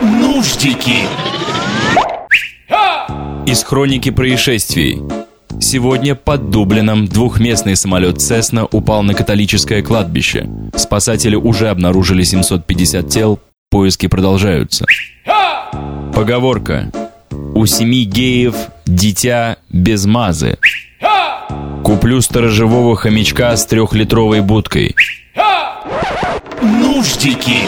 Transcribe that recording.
Нуждики. Из хроники происшествий. Сегодня под Дублином двухместный самолет «Цесна» упал на католическое кладбище. Спасатели уже обнаружили 750 тел, поиски продолжаются. Поговорка. У семи геев дитя без мазы. Куплю сторожевого хомячка с трехлитровой будкой. Нуждики.